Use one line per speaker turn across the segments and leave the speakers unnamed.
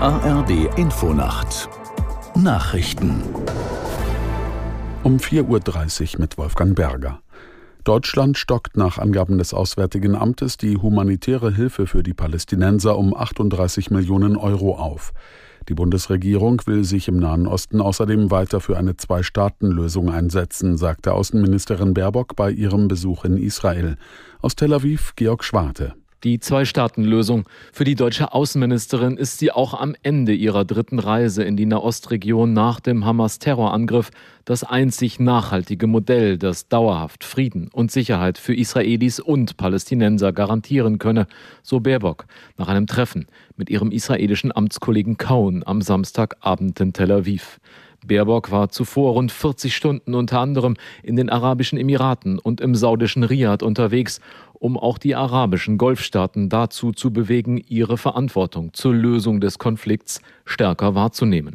ARD Infonacht Nachrichten
um 4.30 Uhr mit Wolfgang Berger. Deutschland stockt nach Angaben des Auswärtigen Amtes die humanitäre Hilfe für die Palästinenser um 38 Millionen Euro auf. Die Bundesregierung will sich im Nahen Osten außerdem weiter für eine Zwei-Staaten-Lösung einsetzen, sagte Außenministerin Baerbock bei ihrem Besuch in Israel. Aus Tel Aviv Georg Schwarte.
Die Zwei-Staaten-Lösung. Für die deutsche Außenministerin ist sie auch am Ende ihrer dritten Reise in die Nahostregion nach dem Hamas-Terrorangriff das einzig nachhaltige Modell, das dauerhaft Frieden und Sicherheit für Israelis und Palästinenser garantieren könne, so Baerbock nach einem Treffen mit ihrem israelischen Amtskollegen Kaun am Samstagabend in Tel Aviv. Baerbock war zuvor rund 40 Stunden unter anderem in den Arabischen Emiraten und im saudischen Riyadh unterwegs, um auch die arabischen Golfstaaten dazu zu bewegen, ihre Verantwortung zur Lösung des Konflikts stärker wahrzunehmen.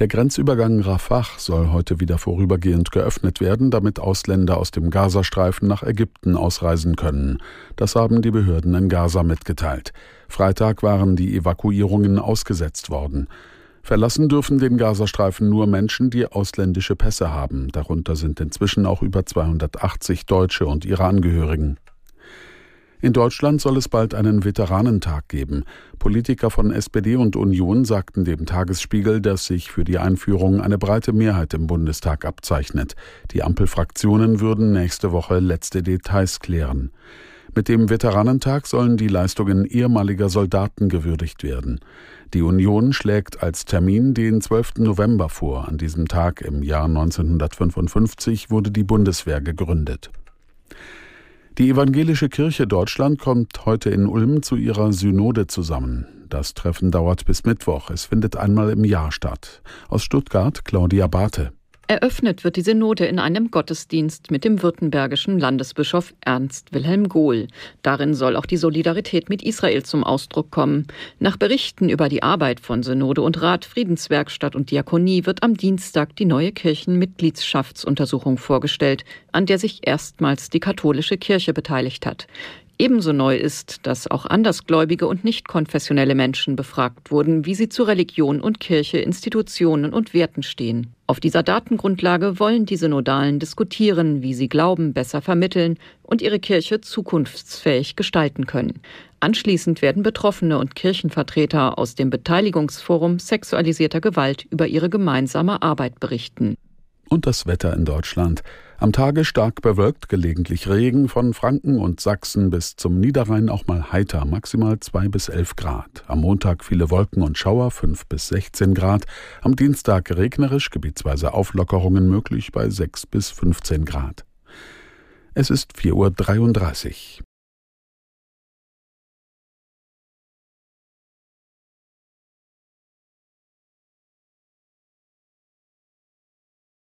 Der Grenzübergang Rafah soll heute wieder vorübergehend geöffnet werden, damit Ausländer aus dem Gazastreifen nach Ägypten ausreisen können. Das haben die Behörden in Gaza mitgeteilt. Freitag waren die Evakuierungen ausgesetzt worden. Verlassen dürfen den Gazastreifen nur Menschen, die ausländische Pässe haben. Darunter sind inzwischen auch über 280 Deutsche und ihre Angehörigen. In Deutschland soll es bald einen Veteranentag geben. Politiker von SPD und Union sagten dem Tagesspiegel, dass sich für die Einführung eine breite Mehrheit im Bundestag abzeichnet. Die Ampelfraktionen würden nächste Woche letzte Details klären. Mit dem Veteranentag sollen die Leistungen ehemaliger Soldaten gewürdigt werden. Die Union schlägt als Termin den 12. November vor. An diesem Tag im Jahr 1955 wurde die Bundeswehr gegründet. Die Evangelische Kirche Deutschland kommt heute in Ulm zu ihrer Synode zusammen. Das Treffen dauert bis Mittwoch. Es findet einmal im Jahr statt. Aus Stuttgart Claudia Barthe.
Eröffnet wird die Synode in einem Gottesdienst mit dem württembergischen Landesbischof Ernst Wilhelm Gohl. Darin soll auch die Solidarität mit Israel zum Ausdruck kommen. Nach Berichten über die Arbeit von Synode und Rat, Friedenswerkstatt und Diakonie wird am Dienstag die neue Kirchenmitgliedschaftsuntersuchung vorgestellt, an der sich erstmals die katholische Kirche beteiligt hat. Ebenso neu ist, dass auch andersgläubige und nicht konfessionelle Menschen befragt wurden, wie sie zu Religion und Kirche, Institutionen und Werten stehen. Auf dieser Datengrundlage wollen die Synodalen diskutieren, wie sie Glauben besser vermitteln und ihre Kirche zukunftsfähig gestalten können. Anschließend werden Betroffene und Kirchenvertreter aus dem Beteiligungsforum sexualisierter Gewalt über ihre gemeinsame Arbeit berichten.
Und das Wetter in Deutschland. Am Tage stark bewölkt, gelegentlich Regen von Franken und Sachsen bis zum Niederrhein auch mal heiter, maximal 2 bis 11 Grad. Am Montag viele Wolken und Schauer, 5 bis 16 Grad. Am Dienstag regnerisch, gebietsweise Auflockerungen möglich bei 6 bis 15 Grad. Es ist 4.33 Uhr.